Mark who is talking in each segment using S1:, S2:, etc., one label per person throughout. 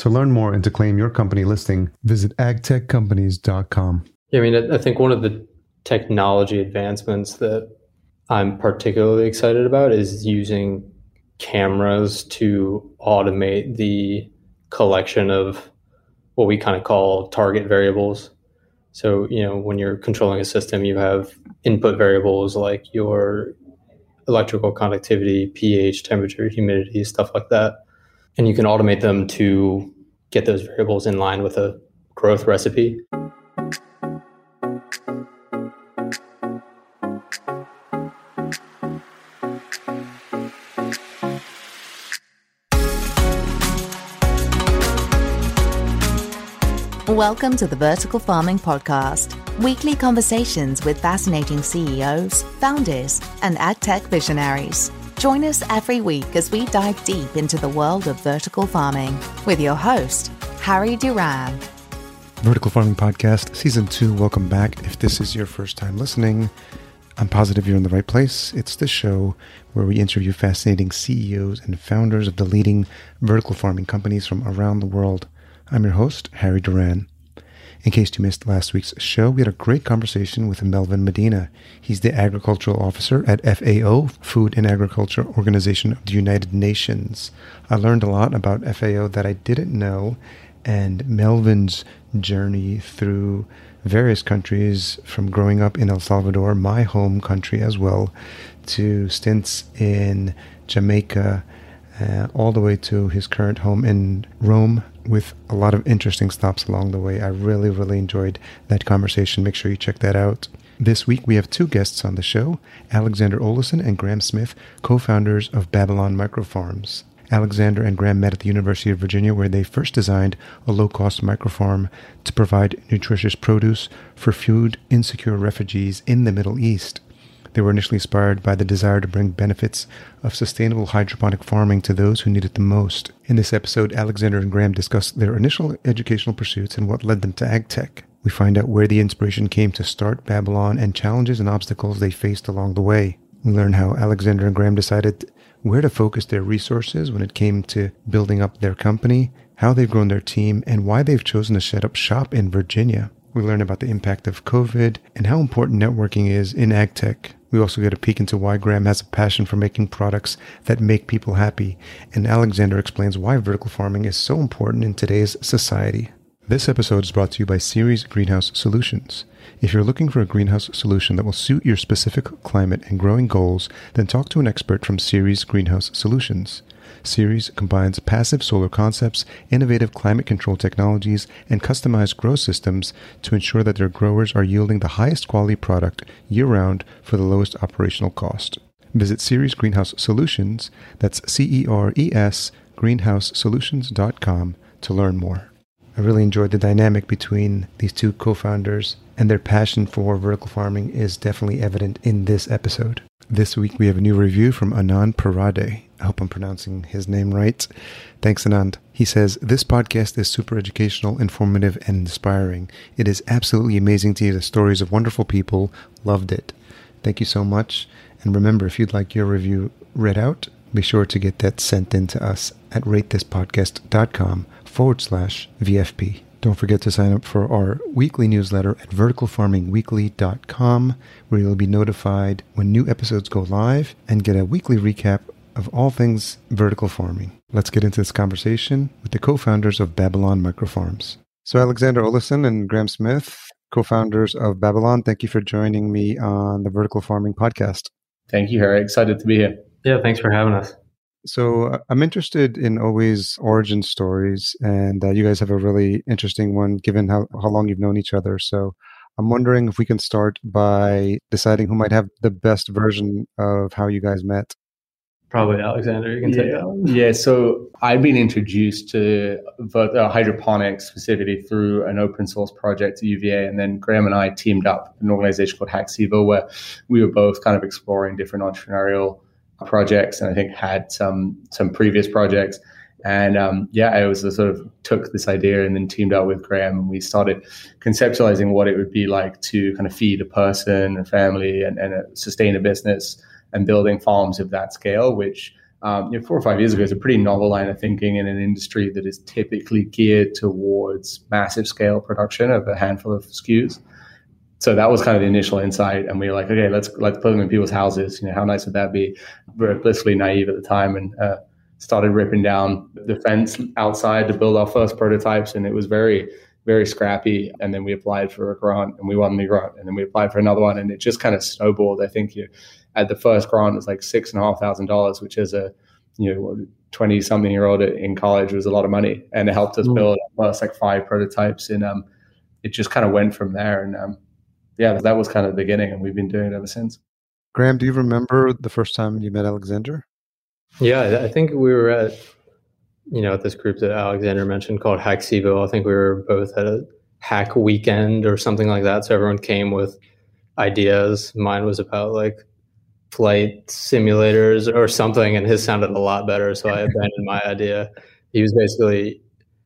S1: To learn more and to claim your company listing, visit agtechcompanies.com.
S2: Yeah, I mean, I think one of the technology advancements that I'm particularly excited about is using cameras to automate the collection of what we kind of call target variables. So, you know, when you're controlling a system, you have input variables like your electrical conductivity, pH, temperature, humidity, stuff like that and you can automate them to get those variables in line with a growth recipe.
S3: Welcome to the Vertical Farming Podcast, weekly conversations with fascinating CEOs, founders, and ag tech visionaries. Join us every week as we dive deep into the world of vertical farming with your host, Harry Duran.
S1: Vertical Farming Podcast, Season 2. Welcome back. If this is your first time listening, I'm positive you're in the right place. It's the show where we interview fascinating CEOs and founders of the leading vertical farming companies from around the world. I'm your host, Harry Duran. In case you missed last week's show, we had a great conversation with Melvin Medina. He's the agricultural officer at FAO, Food and Agriculture Organization of the United Nations. I learned a lot about FAO that I didn't know, and Melvin's journey through various countries from growing up in El Salvador, my home country as well, to stints in Jamaica, uh, all the way to his current home in Rome, with a lot of interesting stops along the way. I really, really enjoyed that conversation. Make sure you check that out. This week, we have two guests on the show Alexander Olesen and Graham Smith, co founders of Babylon Microfarms. Alexander and Graham met at the University of Virginia, where they first designed a low cost microfarm to provide nutritious produce for food insecure refugees in the Middle East. They were initially inspired by the desire to bring benefits of sustainable hydroponic farming to those who need it the most. In this episode, Alexander and Graham discuss their initial educational pursuits and what led them to AgTech. We find out where the inspiration came to start Babylon and challenges and obstacles they faced along the way. We learn how Alexander and Graham decided where to focus their resources when it came to building up their company, how they've grown their team, and why they've chosen to set up shop in Virginia. We learn about the impact of COVID and how important networking is in AgTech. We also get a peek into why Graham has a passion for making products that make people happy, and Alexander explains why vertical farming is so important in today's society. This episode is brought to you by Ceres Greenhouse Solutions. If you're looking for a greenhouse solution that will suit your specific climate and growing goals, then talk to an expert from Ceres Greenhouse Solutions. Ceres combines passive solar concepts, innovative climate control technologies, and customized grow systems to ensure that their growers are yielding the highest quality product year round for the lowest operational cost. Visit Ceres Greenhouse Solutions, that's C E R E S, greenhousesolutions.com to learn more. I really enjoyed the dynamic between these two co founders, and their passion for vertical farming is definitely evident in this episode. This week we have a new review from Anand Parade. I hope I'm pronouncing his name right. Thanks, Anand. He says, This podcast is super educational, informative, and inspiring. It is absolutely amazing to hear the stories of wonderful people. Loved it. Thank you so much. And remember, if you'd like your review read out, be sure to get that sent in to us at ratethispodcast.com forward slash VFP. Don't forget to sign up for our weekly newsletter at verticalfarmingweekly.com, where you'll be notified when new episodes go live and get a weekly recap of all things vertical farming. Let's get into this conversation with the co founders of Babylon Microfarms. So, Alexander Olesen and Graham Smith, co founders of Babylon. Thank you for joining me on the Vertical Farming Podcast.
S4: Thank you, Harry. Excited to be here.
S2: Yeah, thanks for having us.
S1: So, uh, I'm interested in always origin stories, and uh, you guys have a really interesting one given how, how long you've known each other. So, I'm wondering if we can start by deciding who might have the best version of how you guys met.
S2: Probably Alexander. You can take that.
S4: Yeah. So I've been introduced to uh, hydroponics specifically through an open source project at UVA, and then Graham and I teamed up an organization called HackCville, where we were both kind of exploring different entrepreneurial projects, and I think had some some previous projects. And um, yeah, I was sort of took this idea and then teamed up with Graham, and we started conceptualizing what it would be like to kind of feed a person, a family, and, and sustain a business and building farms of that scale, which um, you know, four or five years ago is a pretty novel line of thinking in an industry that is typically geared towards massive scale production of a handful of SKUs. So that was kind of the initial insight, and we were like, okay, let's let's put them in people's houses. You know, how nice would that be? We were blissfully naive at the time, and uh, started ripping down the fence outside to build our first prototypes, and it was very very scrappy. And then we applied for a grant, and we won the grant, and then we applied for another one, and it just kind of snowballed. I think you at the first grant it was like six and a half thousand dollars, which is a you know 20 something year old in college was a lot of money and it helped us mm. build first like five prototypes and um it just kind of went from there and um yeah that was kind of the beginning and we've been doing it ever since
S1: graham do you remember the first time you met alexander
S2: yeah i think we were at you know at this group that alexander mentioned called HackCville i think we were both at a hack weekend or something like that so everyone came with ideas mine was about like flight simulators or something, and his sounded a lot better. So I abandoned my idea. He was basically,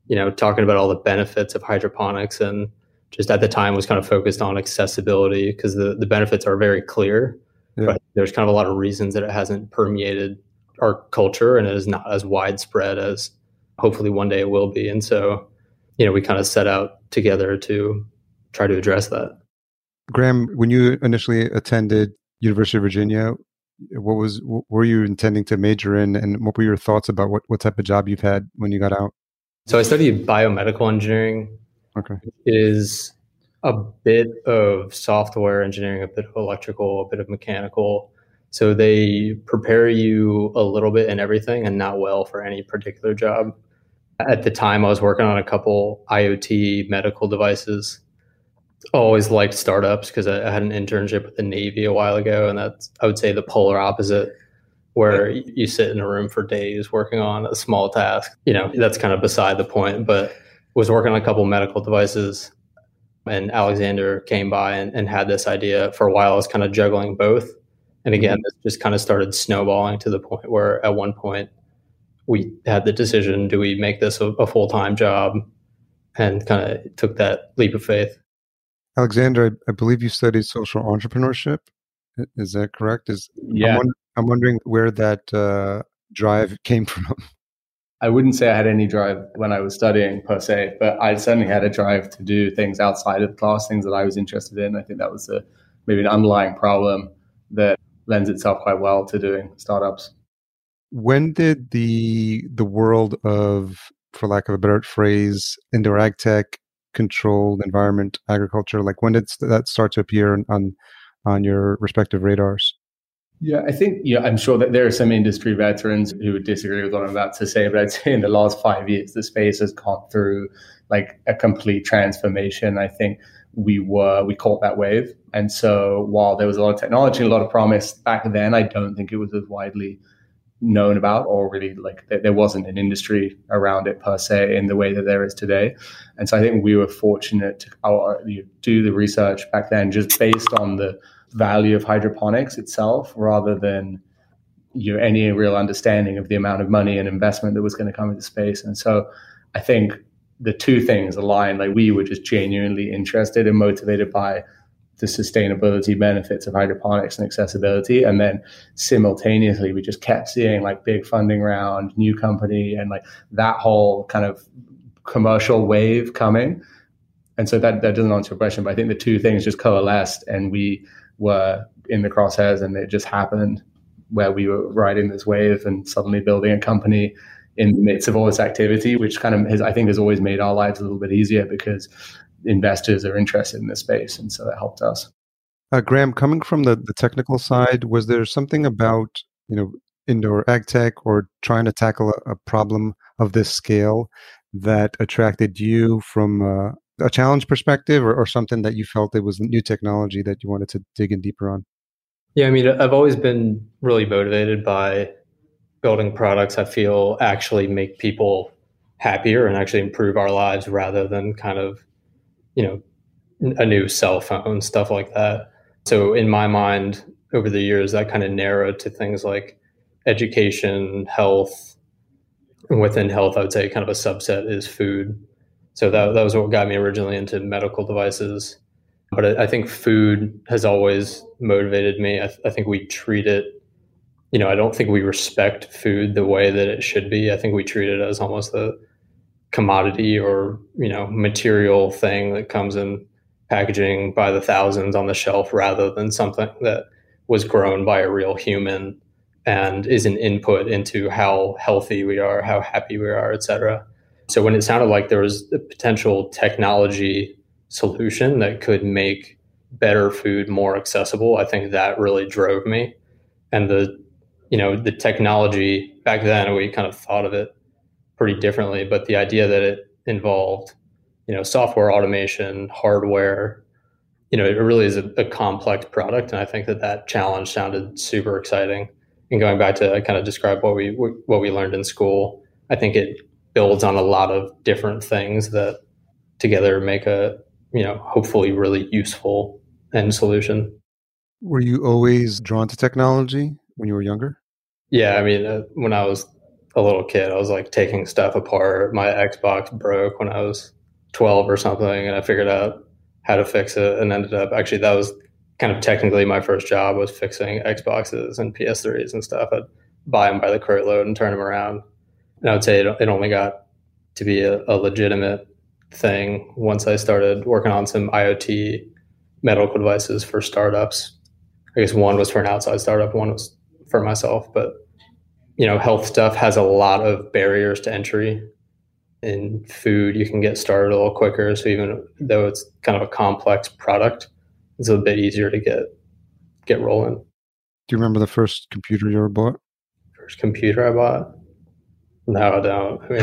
S2: you know, talking about all the benefits of hydroponics and just at the time was kind of focused on accessibility because the, the benefits are very clear. Yeah. But there's kind of a lot of reasons that it hasn't permeated our culture and it is not as widespread as hopefully one day it will be. And so, you know, we kind of set out together to try to address that.
S1: Graham, when you initially attended University of Virginia. What was what were you intending to major in, and what were your thoughts about what, what type of job you've had when you got out?
S2: So I studied biomedical engineering.
S1: Okay,
S2: is a bit of software engineering, a bit of electrical, a bit of mechanical. So they prepare you a little bit in everything and not well for any particular job. At the time, I was working on a couple IoT medical devices always liked startups because I, I, had an internship with the Navy a while ago, and that's I would say the polar opposite, where you sit in a room for days working on a small task. You know, that's kind of beside the point. But was working on a couple medical devices, and Alexander came by and, and had this idea for a while. I was kind of juggling both, and again, mm-hmm. this just kind of started snowballing to the point where at one point we had the decision: do we make this a, a full time job? And kind of took that leap of faith.
S1: Alexander, I, I, believe you studied social entrepreneurship. Is that correct? Is
S4: yeah.
S1: I'm, wonder, I'm wondering where that uh, drive came from.
S4: I wouldn't say I had any drive when I was studying per se, but I certainly had a drive to do things outside of class, things that I was interested in. I think that was a, maybe an underlying problem that lends itself quite well to doing startups.
S1: When did the the world of, for lack of a better phrase, indoor ag tech controlled environment agriculture? Like when did that start to appear on on your respective radars?
S4: Yeah, I think yeah, I'm sure that there are some industry veterans who would disagree with what I'm about to say, but I'd say in the last five years, the space has gone through like a complete transformation. I think we were we caught that wave, and so while there was a lot of technology, a lot of promise back then, I don't think it was as widely known about or really like there wasn't an industry around it per se in the way that there is today and so i think we were fortunate to uh, do the research back then just based on the value of hydroponics itself rather than you know, any real understanding of the amount of money and investment that was going to come into space and so i think the two things aligned like we were just genuinely interested and motivated by the sustainability benefits of hydroponics and accessibility. And then simultaneously, we just kept seeing like big funding round, new company, and like that whole kind of commercial wave coming. And so that, that doesn't answer your question, but I think the two things just coalesced and we were in the crosshairs and it just happened where we were riding this wave and suddenly building a company in the midst of all this activity, which kind of has, I think has always made our lives a little bit easier because investors are interested in this space, and so that helped us.
S1: Uh, Graham, coming from the, the technical side, was there something about you know indoor ag tech or trying to tackle a, a problem of this scale that attracted you from uh, a challenge perspective, or, or something that you felt it was new technology that you wanted to dig in deeper on?
S2: Yeah, I mean, I've always been really motivated by building products I feel actually make people happier and actually improve our lives rather than kind of, you know, a new cell phone, stuff like that. So in my mind, over the years, that kind of narrowed to things like education, health, and within health, I would say kind of a subset is food. So that, that was what got me originally into medical devices. But I, I think food has always motivated me. I, th- I think we treat it you know, I don't think we respect food the way that it should be. I think we treat it as almost a commodity or, you know, material thing that comes in packaging by the thousands on the shelf rather than something that was grown by a real human and is an input into how healthy we are, how happy we are, et cetera. So when it sounded like there was a potential technology solution that could make better food more accessible, I think that really drove me. And the you know, the technology back then, we kind of thought of it pretty differently, but the idea that it involved, you know, software automation, hardware, you know, it really is a, a complex product. And I think that that challenge sounded super exciting. And going back to uh, kind of describe what we what we learned in school, I think it builds on a lot of different things that together make a you know hopefully really useful end solution.
S1: Were you always drawn to technology when you were younger?
S2: Yeah, I mean, uh, when I was a little kid, I was like taking stuff apart. My Xbox broke when I was 12 or something, and I figured out how to fix it and ended up actually that was kind of technically my first job was fixing Xboxes and PS3s and stuff. I'd buy them by the crate cartload and turn them around. And I would say it, it only got to be a, a legitimate thing once I started working on some IoT medical devices for startups. I guess one was for an outside startup, one was for myself, but you know, health stuff has a lot of barriers to entry. In food, you can get started a little quicker. So even though it's kind of a complex product, it's a bit easier to get get rolling. Do
S1: you remember the first computer you ever bought?
S2: First computer I bought? No, I don't. I mean,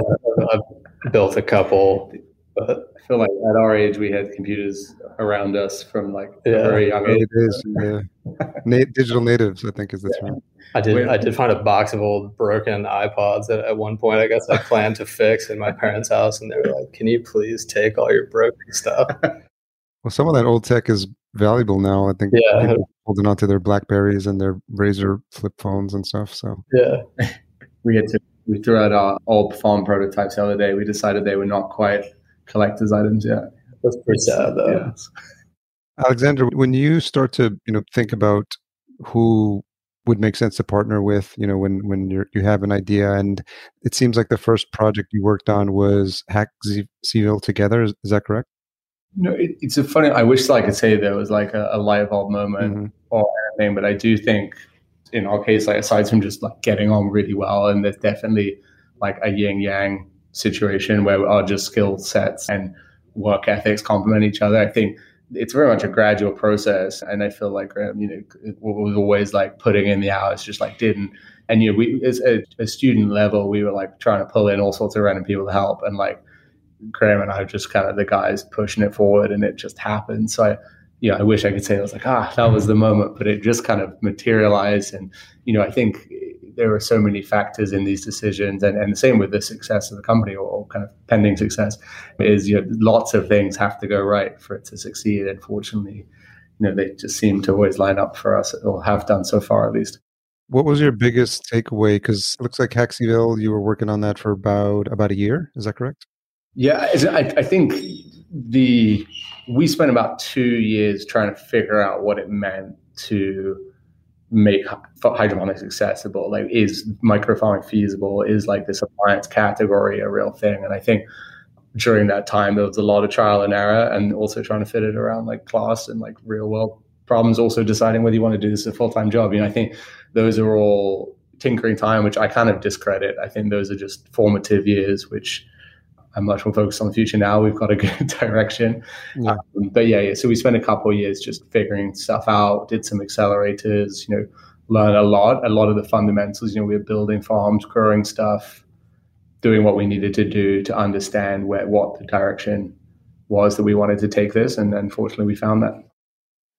S2: I've built a couple, but
S4: I feel like at our age we had computers around us from like yeah. very young age.
S1: It is, yeah. digital natives, I think, is the term.
S2: I did. I did find a box of old broken iPods that at one point I guess I planned to fix in my parents' house, and they were like, "Can you please take all your broken stuff?"
S1: Well, some of that old tech is valuable now. I think
S2: yeah.
S1: people holding on to their Blackberries and their Razr flip phones and stuff. So
S2: yeah,
S4: we had to. We threw out our old farm prototypes the other day. We decided they were not quite collector's items yet.
S2: That's pretty sad, though. Yes.
S1: Alexander, when you start to you know think about who would make sense to partner with you know when when you you have an idea and it seems like the first project you worked on was hack Seville together is, is that correct
S4: no it, it's a funny i wish i could say there was like a, a light bulb moment mm-hmm. or anything but i do think in our case like aside from just like getting on really well and there's definitely like a yin yang situation where our just skill sets and work ethics complement each other i think it's very much a gradual process. And I feel like, um, you know, was always like putting in the hours, just like didn't. And, you know, we, as a, a, student level, we were like trying to pull in all sorts of random people to help. And like Graham and I were just kind of the guys pushing it forward and it just happened. So I, you know, I wish I could say I was like, ah, that was the moment, but it just kind of materialized. And, you know, I think there are so many factors in these decisions and, and the same with the success of the company or, or, kind of pending success is you know lots of things have to go right for it to succeed. And unfortunately you know they just seem to always line up for us or have done so far at least.
S1: What was your biggest takeaway? Because it looks like Hack you were working on that for about about a year. Is that correct?
S4: Yeah I, I think the we spent about two years trying to figure out what it meant to make hydroponics accessible? Like, is microfarming feasible? Is like this appliance category a real thing? And I think during that time there was a lot of trial and error, and also trying to fit it around like class and like real world problems. Also deciding whether you want to do this as a full time job. You know, I think those are all tinkering time, which I kind of discredit. I think those are just formative years, which I'm much more focused on the future now. We've got a good direction. Yeah. Um, but yeah, yeah, so we spent a couple of years just figuring stuff out, did some accelerators, you know, learn a lot, a lot of the fundamentals. You know, we were building farms, growing stuff, doing what we needed to do to understand where what the direction was that we wanted to take this. And unfortunately, we found that.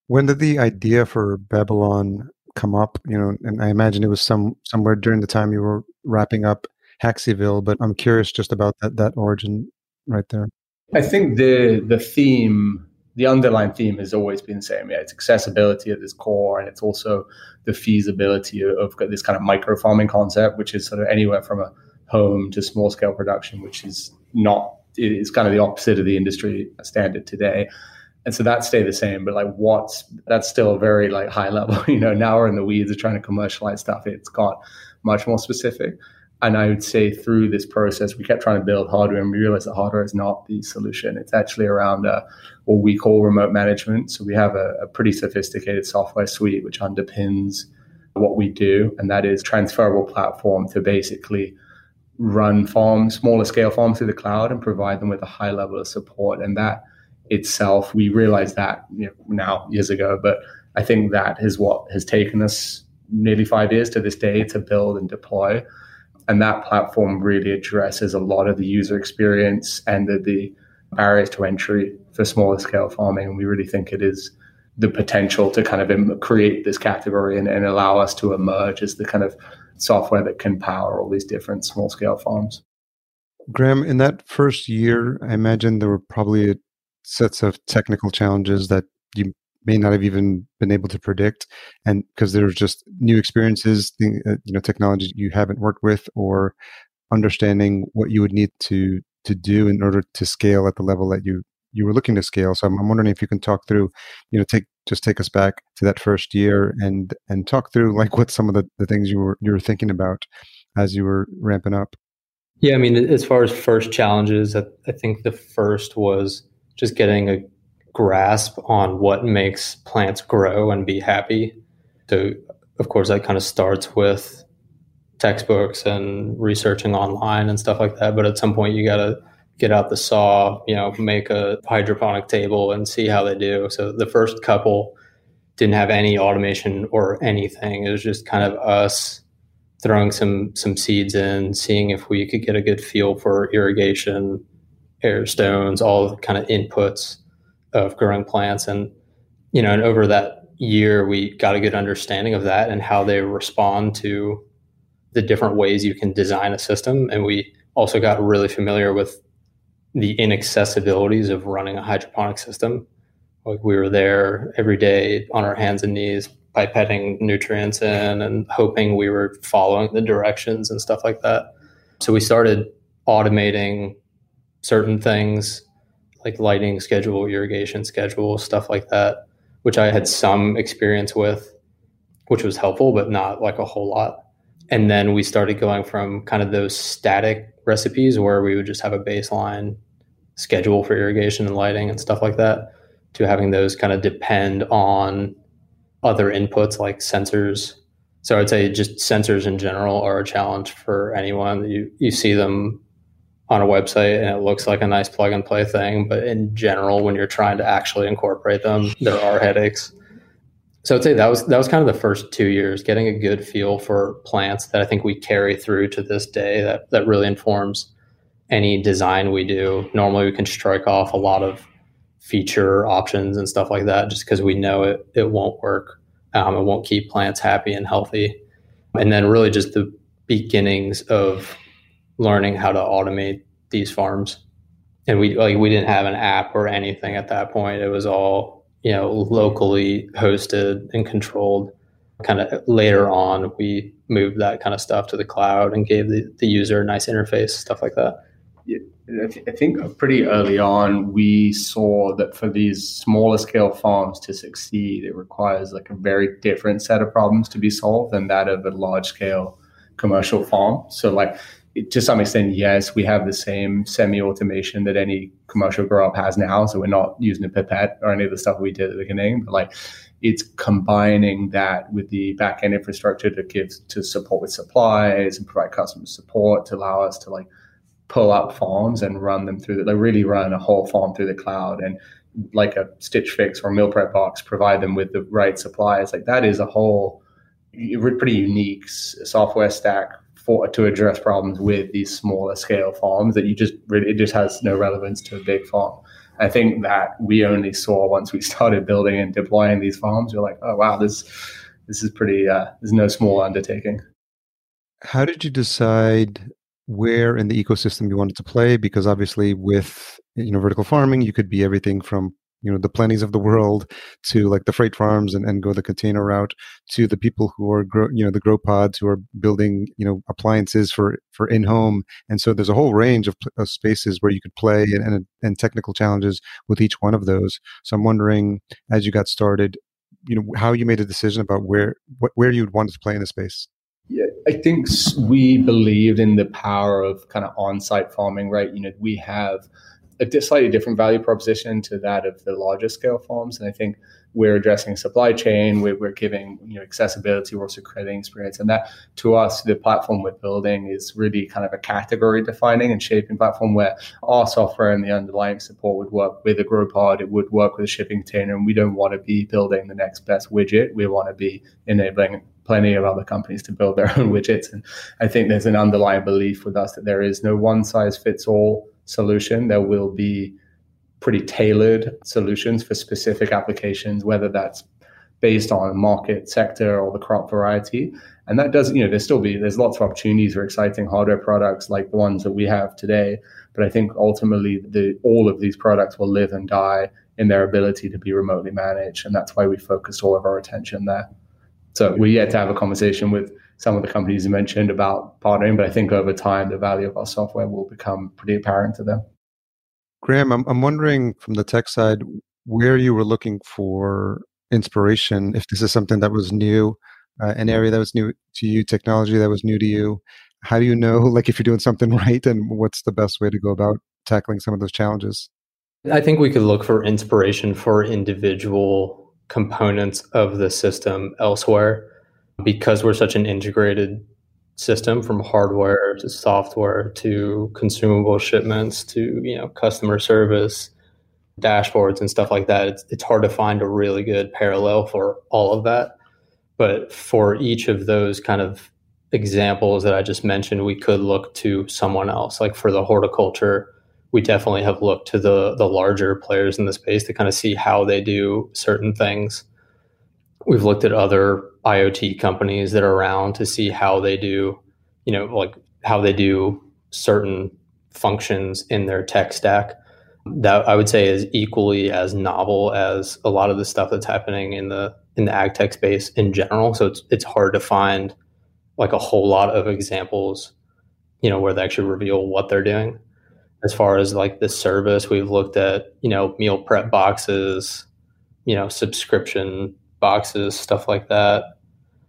S1: When did the idea for Babylon come up? You know, and I imagine it was some somewhere during the time you were wrapping up HackCville, but I'm curious just about that that origin right there.
S4: I think the the theme, the underlying theme has always been the same. Yeah, it's accessibility at its core, and it's also the feasibility of, this kind of micro farming concept, which is sort of anywhere from a home to small scale production, which is not is kind of the opposite of the industry standard today. And so that stayed the same, but like what's that's still very like high level. You know, now we're in the weeds of trying to commercialize stuff. It's got much more specific. And I would say through this process, we kept trying to build hardware and we realized that hardware is not the solution. It's actually around uh, what we call remote management. So we have a, a pretty sophisticated software suite which underpins what we do. And that is transferable platform to basically run farms, smaller scale farms through the cloud and provide them with a high level of support. And that itself, we realized that you know, now years ago, but I think that is what has taken us nearly five years to this day to build and deploy and that platform really addresses a lot of the user experience and the, the barriers to entry for smaller scale farming. And we really think it is the potential to kind of create this category and, and allow us to emerge as the kind of software that can power all these different small scale farms.
S1: Graham, in that first year, I imagine there were probably sets of technical challenges that you may not have even been able to predict. And because there's just new experiences uh, you know technology you haven't worked with or understanding what you would need to to do in order to scale at the level that you you were looking to scale. So i'm, I'm wondering if you can talk through you know take just take us back to that first year and and talk through like what some of the, the things you were you were thinking about as you were ramping up.
S2: Yeah i mean as far as first challenges i, I think the first was just getting a grasp on what makes plants grow and be happy. So, of course, that kind of starts with textbooks and researching online and stuff like that. But at some point, you got to get out the saw, you know, make a hydroponic table and see how they do. So, the first couple didn't have any automation or anything. It was just kind of us throwing some some seeds in, seeing if we could get a good feel for irrigation, air stones, all kind of inputs of growing plants. And you know and over that year we got a good understanding of that and how they respond to the different ways you can design a system. And we also got really familiar with the inaccessibilities of running a hydroponic system. Like we were there every day on our hands and knees pipetting nutrients in and hoping we were following the directions and stuff like that. So we started automating certain things like lighting schedule, irrigation schedule, stuff like that, which I had some experience with, which was helpful, but not like a whole lot. And then we started going from kind of those static recipes where we would just have a baseline schedule for irrigation and lighting and stuff like that to having those kind of depend on other inputs like sensors. So I'd say just sensors in general are a challenge for anyone. You you see them on a website and it looks like a nice plug and play thing. But in general, when you're trying to actually incorporate them, there are headaches. So I'd say that was that was kind of the first two years, getting a good feel for plants that I think we carry through to this day that that really informs any design we do. Normally we can strike off a lot of feature options and stuff like that just because we know it it won't work. Um, it won't keep plants happy and healthy. And then really just the beginnings of learning how to automate these farms. And we like we didn't have an app or anything at that point. It was all you know locally hosted and controlled. Kind of later on, we moved that kind of stuff to the cloud and gave the, the user a nice interface, stuff like that.
S4: Yeah, I think pretty early on, we saw that for these smaller scale farms to succeed, it requires like a very different set of problems to be solved than that of a large scale commercial farm. So, like to some extent, yes, we have the same semi-automation that any commercial grow up has now. So we're not using a pipette or any of the stuff we did at the beginning, but like it's combining that with the back-end infrastructure to give to support with supplies and provide customer support to allow us to like pull up farms and run them through the, they really run a whole farm through the cloud and like a Stitch Fix or meal prep box, provide them with the right supplies. Like that is a whole pretty unique software stack for to address problems with these smaller scale farms that you just really it just has no relevance to a big farm. I think that we only saw once we started building and deploying these farms. We're like, oh wow, this this is pretty. Uh, this is no small undertaking.
S1: How did you decide where in the ecosystem you wanted to play? Because obviously, with you know vertical farming, you could be everything from you know the Plentys of the world to like the freight farms and, and go the container route to the people who are grow, you know the grow pods who are building you know appliances for for in home and so there's a whole range of, of spaces where you could play and, and, and technical challenges with each one of those. So i'm wondering as you got started you know how you made a decision about where wh- where you'd wanted to play in the space?
S4: Yeah, I think we believed in the power of kind of on-site farming, right? You know, we have a slightly different value proposition to that of the larger scale farms. And I think we're addressing supply chain, we're, we're giving you know accessibility, we're also creating experience. And that to us, the platform we're building is really kind of a category defining and shaping platform where our software and the underlying support would work with a grow pod, it would work with a shipping container. And we don't want to be building the next best widget. We want to be enabling plenty of other companies to build their own widgets. And I think there's an underlying belief with us that there is no one size fits all solution. There will be pretty tailored solutions for specific applications, whether that's based on market sector or the crop variety. And that does, you know, there's still be there's lots of opportunities for exciting hardware products like the ones that we have today. But I think ultimately the all of these products will live and die in their ability to be remotely managed. And that's why we focused all of our attention there. So we're yet to have a conversation with some of the companies you mentioned about partnering, but I think over time the value of our software will become pretty apparent to them.
S1: Graham, I'm, I'm wondering from the tech side where you were looking for inspiration, if this is something that was new, uh, an area that was new to you, technology that was new to you. How do you know, like, if you're doing something right and what's the best way to go about tackling some of those challenges?
S2: I think we could look for inspiration for individual components of the system elsewhere because we're such an integrated system from hardware to software to consumable shipments to you know customer service dashboards and stuff like that it's, it's hard to find a really good parallel for all of that. But for each of those kind of examples that i just mentioned we could look to someone else. Like for the horticulture we definitely have looked to the the larger players in the space to kind of see how they do certain things. We've looked at other IoT companies that are around to see how they do, you know, like how they do certain functions in their tech stack. That I would say is equally as novel as a lot of the stuff that's happening in the in the ag tech space in general. So it's it's hard to find like a whole lot of examples, you know, where they actually reveal what they're doing. As far as like the service, we've looked at, you know, meal prep boxes, you know, subscription boxes, stuff like that.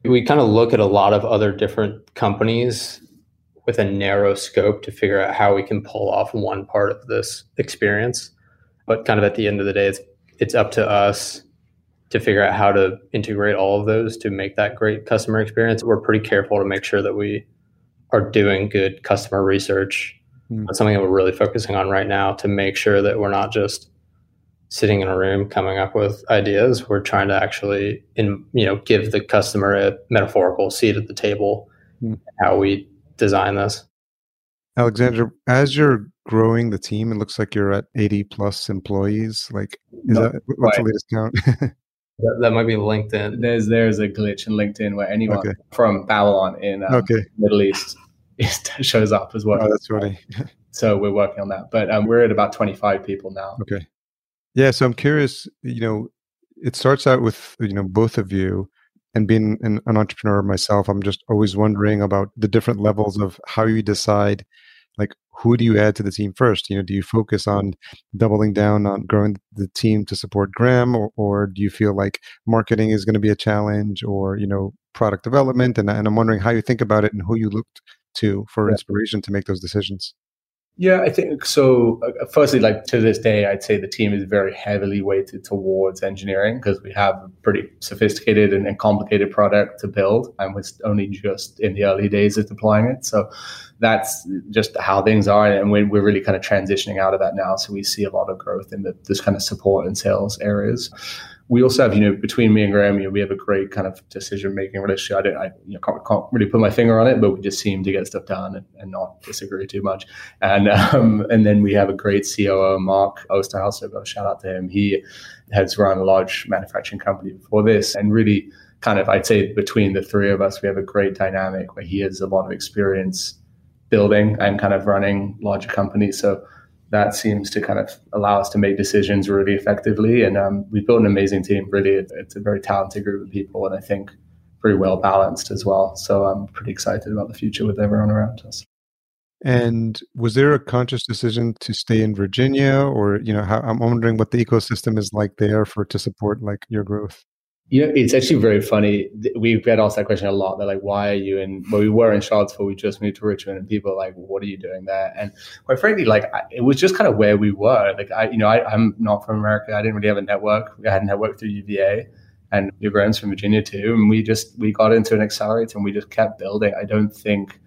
S2: We kind of look at a lot of other different companies with a narrow scope to figure out how we can pull off one part of this experience. But kind of at the end of the day, it's it's up to us to figure out how to integrate all of those to make that great customer experience. We're pretty careful to make sure that we are doing good customer research. Mm. That's something that we're really focusing on right now to make sure that we're not just sitting in a room coming up with ideas. We're trying to actually, in you know, give the customer a metaphorical seat at the table. Mm. How we design this.
S1: Alexander, as you're growing the team, it looks like you're at 80 plus employees. Like, is no, that what's right. the latest count?
S2: that, that, might be LinkedIn.
S4: There's there's a glitch in LinkedIn where anyone okay. from Babylon in um, okay. Middle East shows up as well.
S1: Oh, that's funny.
S4: so we're working on that, but um, we're at about 25 people now.
S1: Okay. Yeah, so I'm curious, you know, it starts out with, you know, both of you and being an, an, entrepreneur myself, I'm just always wondering about the different levels of how you decide like who do you add to the team first? You know, do you focus on doubling down on growing the team to support Graham or, or do you feel like marketing is going to be a challenge or, you know, product development? And, and I'm wondering how you think about it and who you looked to for yeah. inspiration to make those decisions.
S4: Yeah, I think so. Uh, firstly, like to this day, I'd say the team is very heavily weighted towards engineering because we have a pretty sophisticated and, and, complicated product to build, and we're only just in the early days of deploying it. So that's just how things are, and we're, we're really kind of transitioning out of that now. So we see a lot of growth in the, this kind of support and sales areas we also have, you know, between me and Graham, you know, we have a great kind of decision making relationship. I, don't, I you know, can't, can't, really put my finger on it, but we just seem to get stuff done and, and not disagree too much. And um, and then we have a great COO, Mark Osterhaus. So shout out to him. He has run a large manufacturing company before this, and really kind of, I'd say, between the three of us, we have a great dynamic where he has a lot of experience building and kind of running larger companies. So that seems to kind of allow us to make decisions really effectively. And um, we've built an amazing team. Really, it's a very talented group of people, and I think pretty well balanced as well. So I'm pretty excited about the future with everyone around us.
S1: And was there a conscious decision to stay in Virginia, or you know, how, I'm wondering what the ecosystem is like there for to support like your growth?
S4: You know, it's actually very funny. We get asked that question a lot. They're like, "Why are you in?" Well, we were in Charlottesville. We just moved to Richmond, and people are like, "What are you doing there?" And quite frankly, like it was just kind of where we were. Like I, you know, I, am not from America. I didn't really have a network. I had a network through UVA, and your Graham's from Virginia too. And we just we got into an accelerator, and we just kept building. I don't think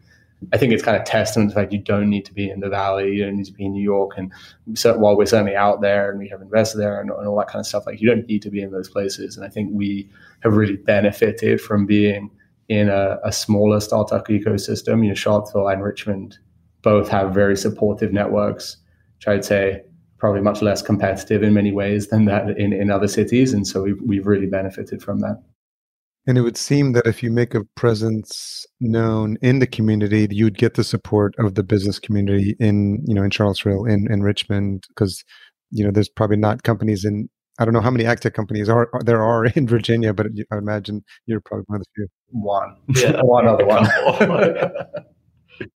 S4: I think it's kind of testament to the fact you don't need to be in the valley, you don't need to be in New York, and so while we're certainly out there and we have invested there and, and all that kind of stuff, like you don't need to be in those places. And I think we have really benefited from being in a, a smaller startup ecosystem. You know, Charlottesville and Richmond both have very supportive networks, which I'd say probably much less competitive in many ways than that in, in other cities. And so we've, we've really benefited from that.
S1: And it would seem that if you make a presence known in the community, you'd get the support of the business community in, you know, in Charlottesville, in, in Richmond, because, you know, there's probably not companies in, I don't know how many ag companies are, are, there are in Virginia, but I imagine you're probably one of the few.
S4: One, yeah, one other one.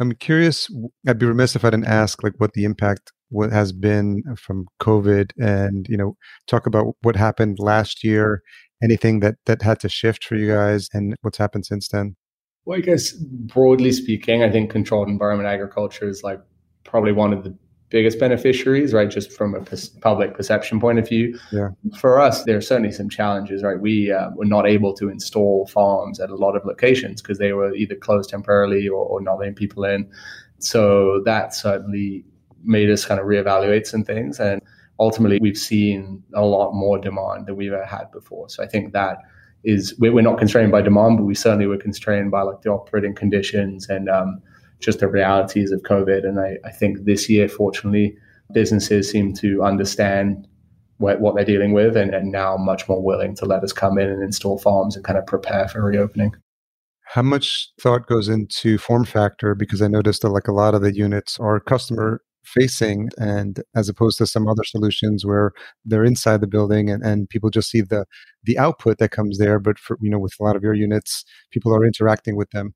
S1: I'm curious. I'd be remiss if I didn't ask, like, what the impact what has been from COVID, and you know, talk about what happened last year anything that that had to shift for you guys and what's happened since then?
S4: Well, I guess broadly speaking, I think controlled environment agriculture is like probably one of the biggest beneficiaries, right? Just from a public perception point of view.
S1: Yeah.
S4: For us, there are certainly some challenges, right? We uh, were not able to install farms at a lot of locations because they were either closed temporarily or, or not letting people in. So that certainly made us kind of reevaluate some things. And ultimately we've seen a lot more demand than we've ever had before. So I think that is we're not constrained by demand, but we certainly were constrained by like the operating conditions and um, just the realities of COVID. And I, I, think this year, fortunately, businesses seem to understand what, what they're dealing with and, and now much more willing to let us come in and install farms and kind of prepare for reopening.
S1: How much thought goes into form factor? Because I noticed that like a lot of the units are customer facing and as opposed to some other solutions where they're inside the building and, and people just see the the output that comes there but for you know with a lot of your units people are interacting with them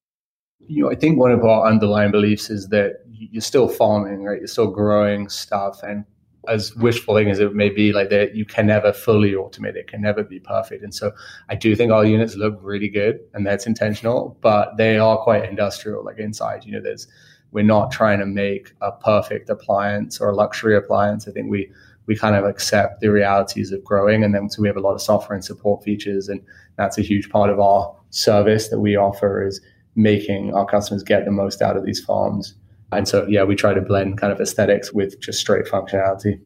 S4: you know i think one of our underlying beliefs is that you're still farming right you're still growing stuff and as wishful thing as it may be, like that you can never fully automate it, can never be perfect. And so I do think our units look really good and that's intentional, but they are quite industrial, like inside, you know, there's we're not trying to make a perfect appliance or a luxury appliance. I think we we kind of accept the realities of growing, and then so we have a lot of software and support features, and that's a huge part of our service that we offer is making our customers get the most out of these farms. And so, yeah, we try to blend kind of aesthetics with just straight functionality.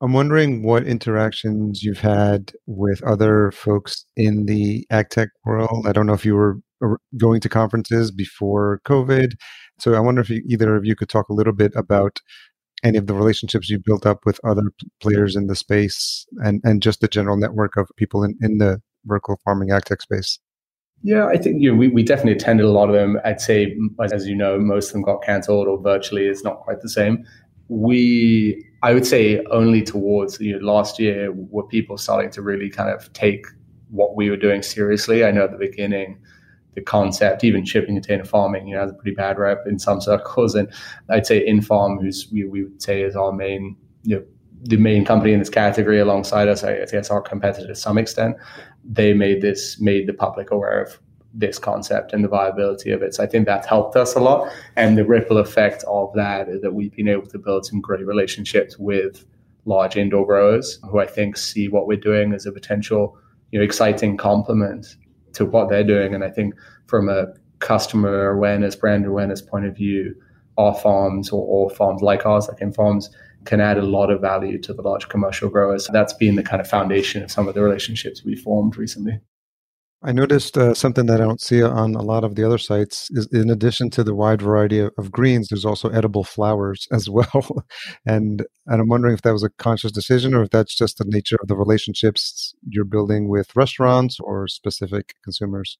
S1: I'm wondering what interactions you've had with other folks in the ag tech world. I don't know if you were going to conferences before COVID. So I wonder if you, either of you could talk a little bit about any of the relationships you built up with other players in the space and, and just the general network of people in, in the vertical farming ag tech space.
S4: Yeah, I think you know, we, we definitely attended a lot of them. I'd say, as you know, most of them got cancelled or virtually is not quite the same. We, I would say, only towards you know, last year were people starting to really kind of take what we were doing seriously. I know at the beginning, the concept, even shipping container farming, you know, has a pretty bad rep in some circles. And I'd say Infarm, who's we, we would say is our main, you know, the main company in this category alongside us, I guess our competitor to some extent, they made this, made the public aware of this concept and the viability of it. So I think that's helped us a lot. And the ripple effect of that is that we've been able to build some great relationships with large indoor growers who I think see what we're doing as a potential, you know, exciting complement to what they're doing. And I think from a customer awareness, brand awareness point of view, our farms or, farms like ours, like Infarms, can add a lot of value to the large commercial growers. That's been the kind of foundation of some of the relationships we formed recently.
S1: I noticed uh, something that I don't see on a lot of the other sites is in addition to the wide variety of, greens, there's also edible flowers as well. and and I'm wondering if that was a conscious decision or if that's just the nature of the relationships you're building with restaurants or specific consumers.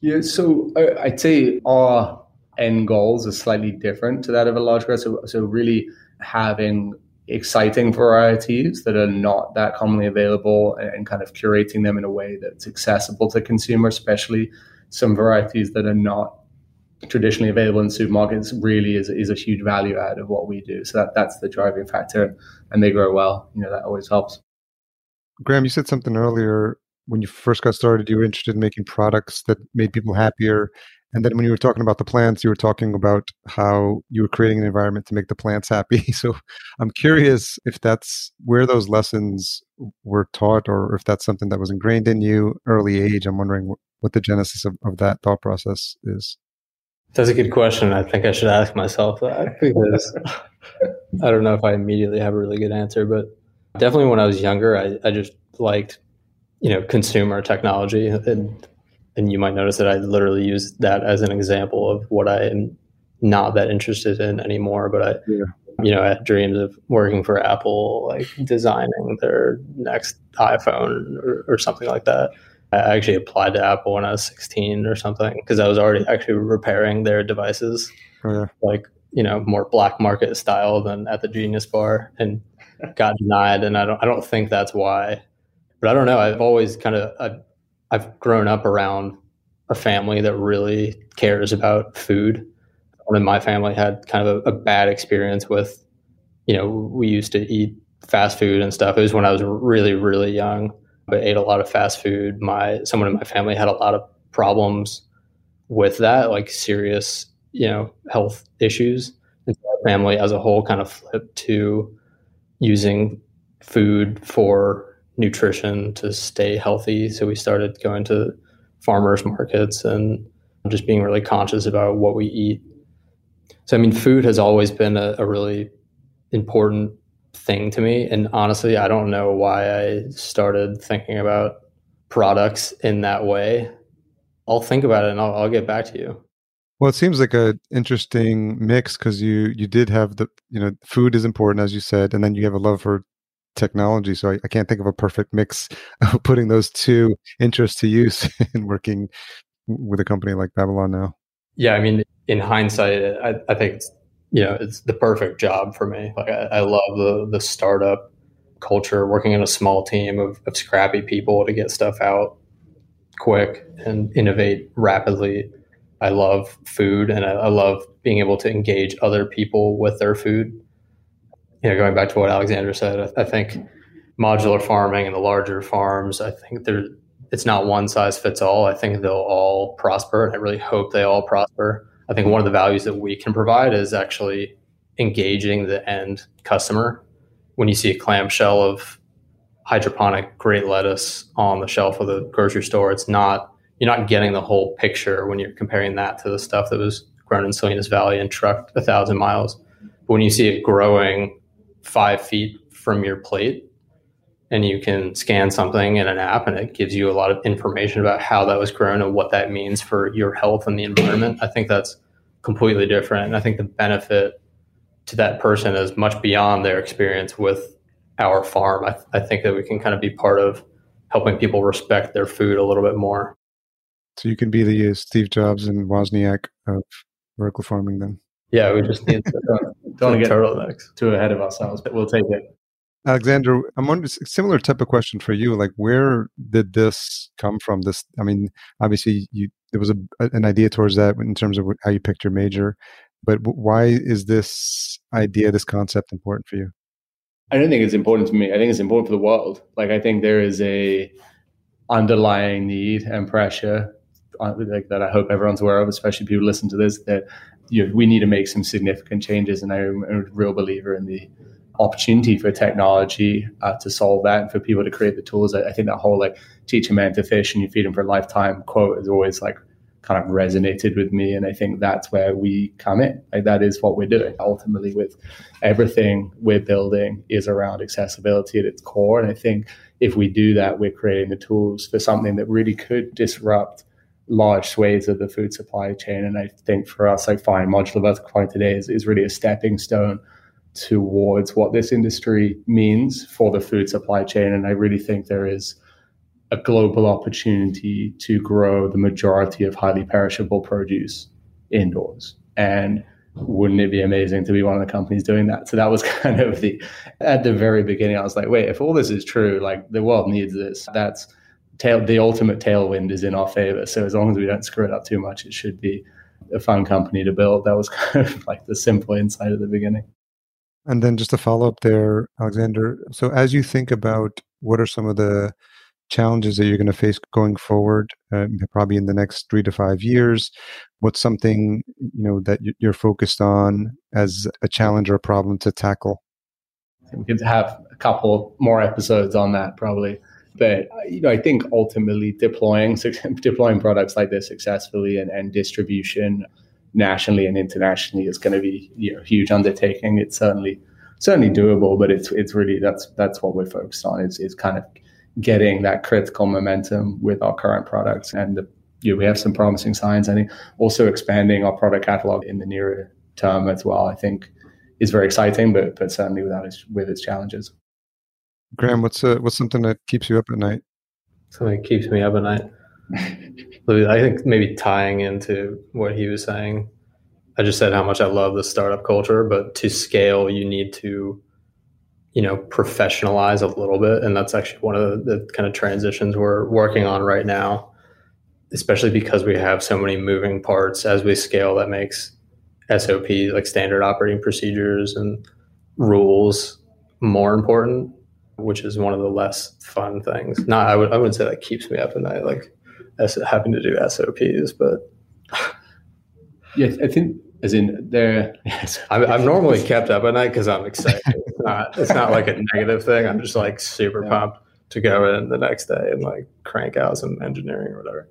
S4: Yeah, so uh, I'd say our end goals are slightly different to that of a large grower. So, so really having exciting varieties that are not that commonly available and kind of curating them in a way that's accessible to consumers, especially some varieties that are not traditionally available in supermarkets really is, is a huge value add of what we do. So that, that's the driving factor and they grow well. You know, that always helps.
S1: Graham, you said something earlier when you first got started, you were interested in making products that made people happier and then when you were talking about the plants, you were talking about how you were creating an environment to make the plants happy. So I'm curious if that's where those lessons were taught or if that's something that was ingrained in you early age. I'm wondering what the genesis of, of that thought process is.
S2: That's a good question. I think I should ask myself that because I don't know if I immediately have a really good answer, but definitely when I was younger, I, I just liked, you know, consumer technology and and you might notice that I literally use that as an example of what I am not that interested in anymore. But I, yeah. you know, I had dreams of working for Apple, like designing their next iPhone or, or something like that. I actually applied to Apple when I was 16 or something because I was already actually repairing their devices, oh, yeah. like you know, more black market style than at the Genius Bar, and got denied. And I don't, I don't think that's why. But I don't know. I've always kind of, uh, I've grown up around a family that really cares about food. When my family had kind of a, a, bad experience with, you know, we used to eat fast food and stuff. It was when I was really, really young. I ate a lot of fast food. My someone in my family had a lot of problems with that, like serious, you know, health issues. And so our family as a whole kind of flipped to using food for nutrition to stay healthy. So we started going to farmers markets and just being really conscious about what we eat. So, I mean, food has always been a, a really important thing to me. And honestly, I don't know why I started thinking about products in that way. I'll think about it and I'll, I'll get back to you.
S1: Well, it seems like a interesting mix because you you did have the you know food is important as you said, and then you have a love for technology. So I, I, can't think of a perfect mix of putting those two interests to use in working with a company like Babylon now.
S2: Yeah, I mean, in hindsight, I, I think it's you know it's the perfect job for me. Like I, I love the the startup culture, working in a small team of, of scrappy people to get stuff out quick and innovate rapidly. I love food and I, I love being able to engage other people with their food you know, going back to what Alexander said, I, I think modular farming and the larger farms, I think there it's not one size fits all. I think they'll all prosper, and I really hope they all prosper. I think one of the values that we can provide is actually engaging the end customer. When you see a clamshell of hydroponic great lettuce on the shelf of the grocery store, it's not you're not getting the whole picture when you're comparing that to the stuff that was grown in Salinas Valley and trucked a thousand miles. But when you see it growing five feet from your plate and you can scan something in an app and it gives you a lot of information about how that was grown and what that means for your health and the environment. I think that's completely different. And I think the benefit to that person is much beyond their experience with our farm. I, th- I think that we can kind of be part of helping people respect their food a little bit more.
S1: So you can be the uh, Steve Jobs and Wozniak of vertical farming then.
S2: Yeah, we just need to,
S4: don't want to get turtlenecks too ahead of ourselves, but we'll take it.
S1: Alexander, I'm wondering similar type of question for you. Like, where did this come from? This, I mean, obviously, you there was a, an idea towards that in terms of how you picked your major, but why is this idea, this concept, important for you?
S4: I don't think it's important to me. I think it's important for the world. Like, I think there is a underlying need and pressure uh, like, that I hope everyone's aware of, especially people listen to this, that you know, we need to make some significant changes. And I'm a real believer in the opportunity for technology uh, to solve that and for people to create the tools. I, I think that whole like teach a man to fish and you feed him for a lifetime quote is always like kind of resonated with me. And I think that's where we come in. Like that is what we're doing. Ultimately, with everything we're building is around accessibility at its core. And I think if we do that, we're creating the tools for something that really could disrupt large swathes of the food supply chain. And I think for us, like fine modular vertical farming today is, is really a stepping stone towards what this industry means for the food supply chain. And I really think there is a global opportunity to grow the majority of highly perishable produce indoors. And wouldn't it be amazing to be one of the companies doing that? So that was kind of the at the very beginning. I was like, wait, if all this is true, like the world needs this. That's tail the ultimate tailwind is in our favor. So as long as we don't screw it up too much, it should be a fun company to build. That was kind of like the simple insight at the beginning.
S1: And then just to follow up there, Alexander. So as you think about what are some of the challenges that you're going to face going forward, uh, probably in the next three to five years? What's something you know that you're focused on as a challenge or a problem to tackle?
S4: We could have a couple more episodes on that probably, but you know I think ultimately deploying deploying products like this successfully and, and distribution nationally and internationally is going to be you know a huge undertaking. It's certainly certainly doable, but it's it's really that's that's what we're focused on. Is is kind of getting that critical momentum with our current products. And the, you know, we have some promising signs. I think also expanding our product catalog in the nearer term as well, I think is very exciting, but but certainly without its, with its challenges.
S1: Graham, what's uh, what's something that keeps you up at night?
S2: Something that keeps me up at night. I think maybe tying into what he was saying. I just said how much I love the startup culture, but to scale, you need to you know professionalize a little bit and that's actually one of the, the, kind of transitions we're working on right now especially because we have so many moving parts as we scale that makes sop like standard operating procedures and rules more important which is one of the less fun things not i would i wouldn't say that keeps me up at night like having to do sops but
S4: yeah i think as in there
S2: yes I'm, I'm normally kept up at night because i'm excited It's not it's not like a negative thing. I'm just like super yeah. pumped to go in the next day and like crank out some engineering or whatever.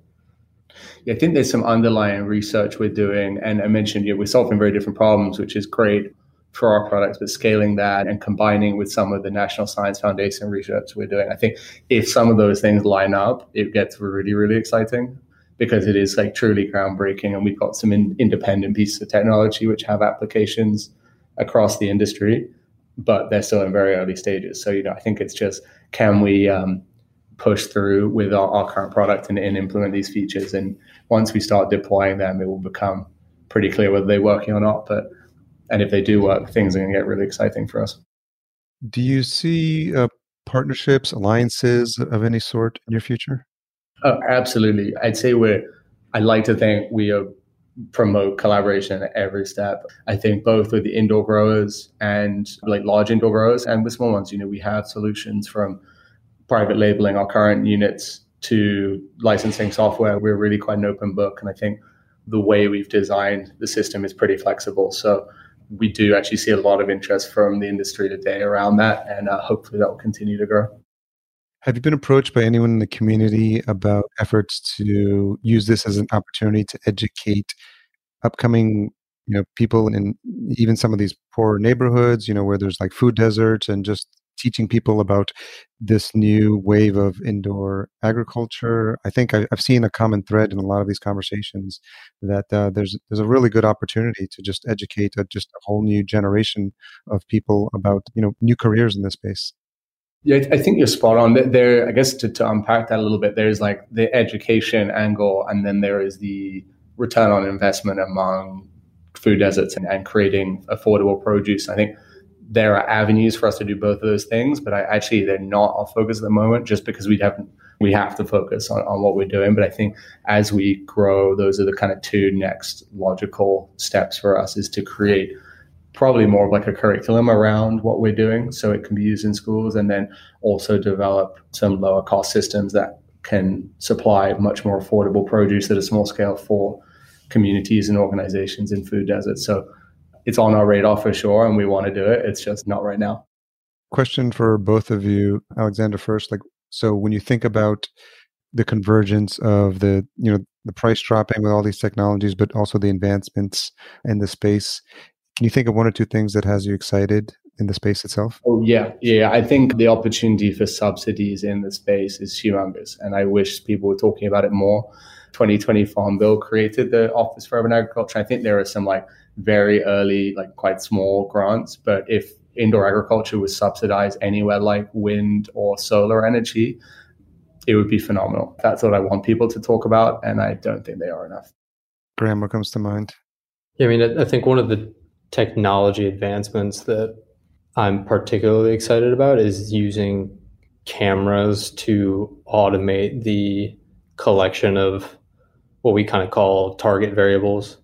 S4: Yeah, I think there's some underlying research we're doing, and I mentioned you know, we're solving very different problems, which is great for our products, but scaling that and combining with some of the National Science Foundation research we're doing. I think if some of those things line up, it gets really, really exciting because it is like truly groundbreaking. And we've got some in, independent pieces of technology which have applications across the industry but they're still in very early stages. So, you know, I think it's just can we um, push through with our, our current product and, and, implement these features? And once we start deploying them, it will become pretty clear whether they're working or not. But and if they do work, things are going to get really exciting for us.
S1: Do you see uh, partnerships, alliances of any sort in your future?
S4: Oh, absolutely. I'd say we're. I like to think we are promote collaboration at every step. I think both with the indoor growers and like large indoor growers and with small ones, you know, we have solutions from private labeling our current units to licensing software. We're really quite an open book. And I think the way we've designed the system is pretty flexible. So we do actually see a lot of interest from the industry today around that. And uh, hopefully that will continue to grow.
S1: Have you been approached by anyone in the community about efforts to use this as an opportunity to educate upcoming, you know, people in even some of these poor neighborhoods, you know, where there's like food deserts and just teaching people about this new wave of indoor agriculture. I think I, have seen a common thread in a lot of these conversations that uh, there's there's a really good opportunity to just educate a, just a whole new generation of people about you know new careers in this space.
S4: Yeah, I think you're spot on. There, I guess to, to unpack that a little bit, there's like the education angle, and then there is the return on investment among food deserts and, and creating affordable produce. I think there are avenues for us to do both of those things, but I actually they're not our focus at the moment, just because we haven't we have to focus on, on what we're doing. But I think as we grow, those are the kind of two next logical steps for us is to create probably more of like a curriculum around what we're doing so it can be used in schools and then also develop some lower cost systems that can supply much more affordable produce at a small scale for communities and organizations in food deserts. So it's on our radar for sure, and we want to do it. It's just not right now.
S1: Question for both of you, Alexander first. Like, so when you think about the convergence of the you know the price dropping with all these technologies, but also the advancements in the space, can you think of one or two things that has you excited in the space itself?
S4: Oh yeah, yeah. I think the opportunity for subsidies in the space is humongous, and I wish people were talking about it more. 2020 Farm Bill created the Office for Urban Agriculture. I think there are some like very early, like quite small grants, but if indoor agriculture was subsidized anywhere like wind or solar energy, it would be phenomenal. That's what I want people to talk about, and I don't think they are enough.
S1: Graham, what comes to mind?
S2: Yeah, I mean, I think one of the technology advancements that I'm particularly excited about is using cameras to automate the collection of what we kind of call target variables.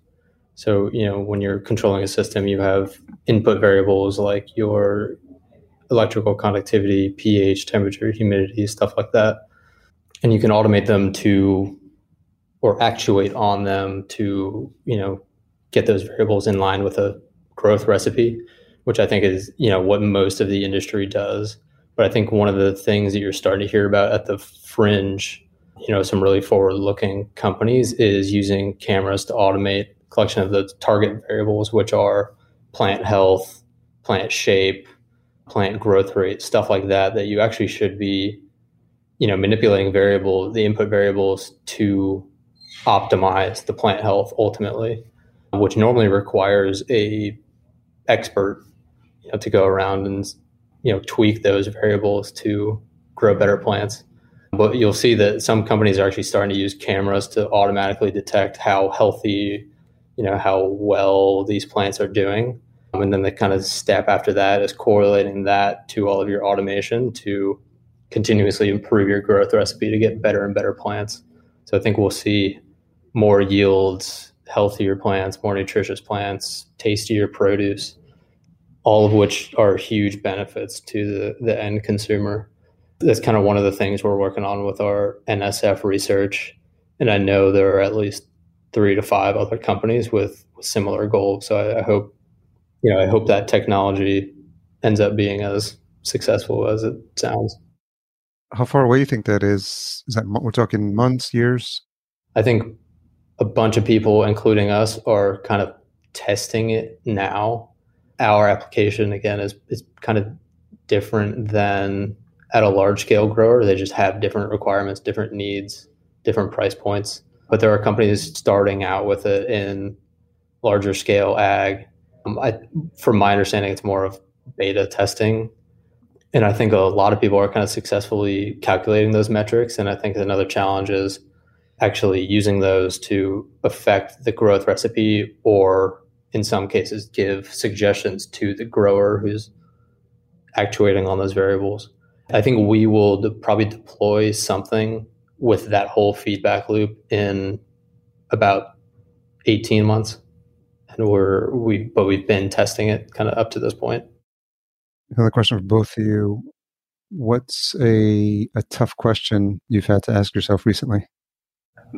S2: So, you know, when you're controlling a system, you have input variables like your electrical conductivity, pH, temperature, humidity, stuff like that. And you can automate them to or actuate on them to, you know, get those variables in line with a growth recipe, which I think is, you know, what most of the industry does. But I think one of the things that you're starting to hear about at the fringe, you know, some really forward looking companies is using cameras to automate collection of the target variables, which are plant health, plant shape, plant growth rate, stuff like that, that you actually should be, you know, manipulating variable, the input variables to optimize the plant health ultimately, which normally requires a expert you know, to go around and you know tweak those variables to grow better plants. But you'll see that some companies are actually starting to use cameras to automatically detect how healthy, you know, how well these plants are doing. Um, and then the kind of step after that is correlating that to all of your automation to continuously improve your growth recipe to get better and better plants. So I think we'll see more yields, healthier plants, more nutritious plants, tastier produce all of which are huge benefits to the, the end consumer. That's kind of one of the things we're working on with our NSF research. And I know there are at least three to five other companies with, with similar goals. So I, I hope, you know, I hope that technology ends up being as successful as it sounds.
S1: How far away do you think that is? Is that we're talking months, years?
S2: I think a bunch of people, including us, are kind of testing it now our application again is is kind of different than at a large scale grower. They just have different requirements, different needs, different price points. But there are companies starting out with it in larger scale ag. Um, I, from my understanding, it's more of beta testing. And I think a lot of people are kind of successfully calculating those metrics. And I think another challenge is actually using those to affect the growth recipe or in some cases give suggestions to the grower who's actuating on those variables. I think we will de- probably deploy something with that whole feedback loop in about 18 months. And we're we but we've been testing it kind of up to this point.
S1: Another question for both of you. What's a a tough question you've had to ask yourself recently?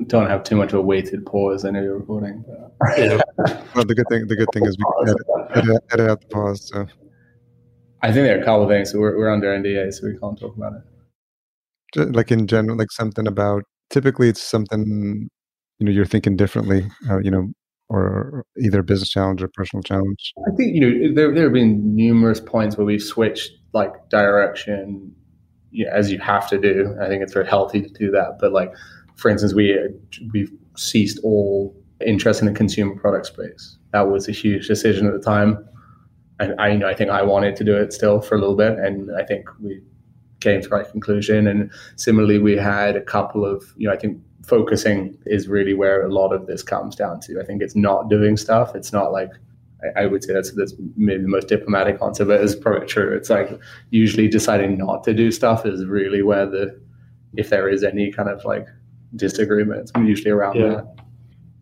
S4: don't have too much of a weighted pause. I know you're recording.
S1: well, the good thing, the good thing is we can edit, edit, edit out the pause. So.
S4: I think there are a couple of things. So we're, we're under NDA, so we can't talk about it.
S1: Like in general, like something about. Typically, it's something you know you're thinking differently. Uh, you know, or either business challenge or personal challenge.
S4: I think you know there there have been numerous points where we've switched like direction, you know, as you have to do. I think it's very healthy to do that, but like for instance, we we've ceased all interest in the consumer product space. That was a huge decision at the time, and I you know I think I wanted to do it still for a little bit, and I think we came to the right conclusion. And similarly, we had a couple of you know I think focusing is really where a lot of this comes down to. I think it's not doing stuff. It's not like I, would say that's that's maybe the most diplomatic answer, but it's probably true. It's like usually deciding not to do stuff is really where the if there is any kind of like disagreements usually around yeah. that,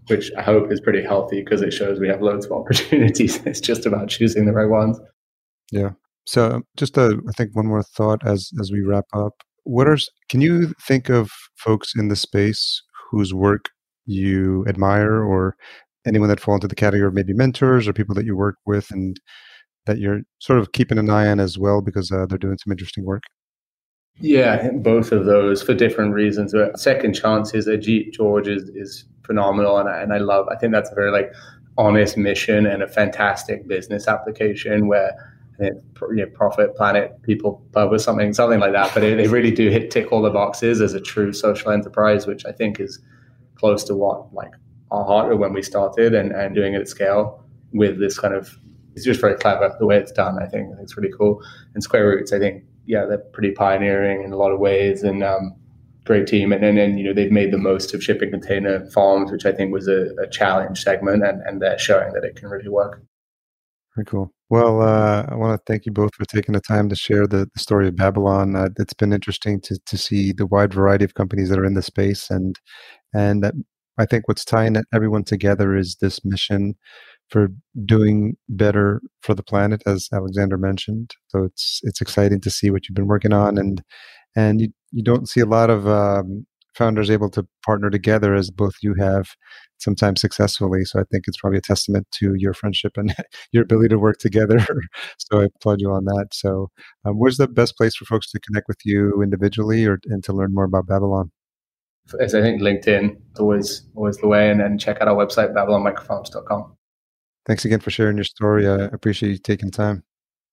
S4: which I hope is pretty healthy because it shows we have loads of opportunities. it's just about choosing the right ones.
S1: Yeah. So just a, I think one more thought as as we wrap up. what are can you think of folks in the space whose work you admire or anyone that fall into the category of maybe mentors or people that you work with and that you're sort of keeping an eye on as well because uh, they're doing some interesting work?
S4: Yeah, both of those for different reasons. But second chances, Ajit George is, is phenomenal, and I, and I love. I think that's a very like honest mission and a fantastic business application where you know, profit, planet, people, purpose, something, something like that. But they, they really do hit tick all the boxes as a true social enterprise, which I think is close to what like our heart when we started and, and doing it at scale with this kind of it's just very clever the way it's done. I think, I think it's really cool. And Square Roots, I think, yeah, they're pretty pioneering in a lot of ways and um, great team. And then, you know, they've made the most of shipping container farms, which I think was a, a challenge segment, and, and they're showing that it can really work.
S1: Very cool. Well, uh, I want to thank you both for taking the time to share the, the story of Babylon. Uh, it's been interesting to to see the wide variety of companies that are in the space, and and that I think what's tying everyone together is this mission for doing better for the planet, as Alexander mentioned. So it's it's exciting to see what you've been working on, and and you you don't see a lot of um, founders able to partner together as both you have sometimes successfully. So I think it's probably a testament to your friendship and your ability to work together. so I applaud you on that. So um, where's the best place for folks to connect with you individually or and to learn more about Babylon?
S4: As I think LinkedIn is always always the way, and then check out our website babylonmicrofarms.com.
S1: Thanks again for sharing your story. I appreciate you taking time.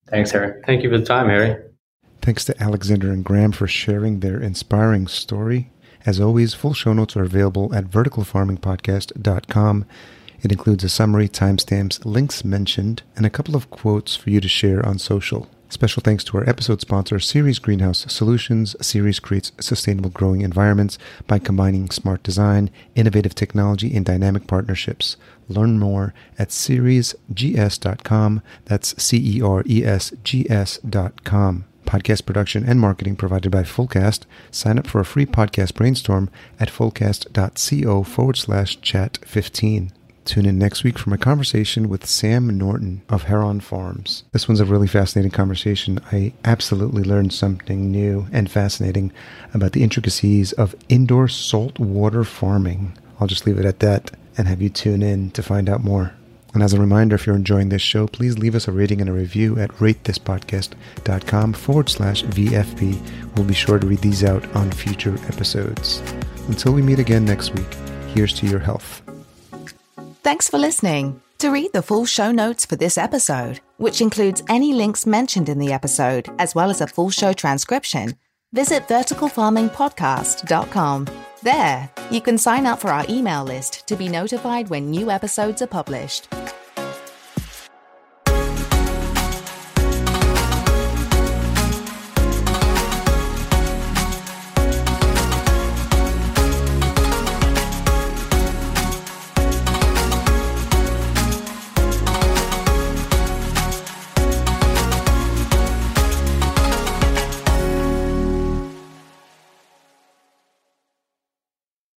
S4: Thanks, Harry.
S2: Thank you for the time, Harry.
S1: Thanks to Alexander and Graham for sharing their inspiring story. As always, full show notes are available at verticalfarmingpodcast.com. It includes a summary, timestamps, links mentioned, and a couple of quotes for you to share on social. Special thanks to our episode sponsor, Ceres Greenhouse Solutions. Ceres creates sustainable growing environments by combining smart design, innovative technology, and dynamic partnerships. Learn more at ceresgs.com. That's C E R E S G S.com podcast production and marketing provided by Fullcast. Sign up for a free podcast brainstorm at fullcast.co forward slash chat 15. Tune in next week for my conversation with Sam Norton of Heron Farms. This one's a really fascinating conversation. I absolutely learned something new and fascinating about the intricacies of indoor saltwater farming. I'll just leave it at that and have you tune in to find out more. And as a reminder, if you're enjoying this show, please leave us a rating and a review at ratethispodcast.com forward slash VFP. We'll be sure to read these out on future episodes. Until we meet again next week, here's to your health.
S3: Thanks for listening. To read the full show notes for this episode, which includes any links mentioned in the episode, as well as a full show transcription, visit verticalfarmingpodcast.com. There, you can sign up for our email list to be notified when new episodes are published.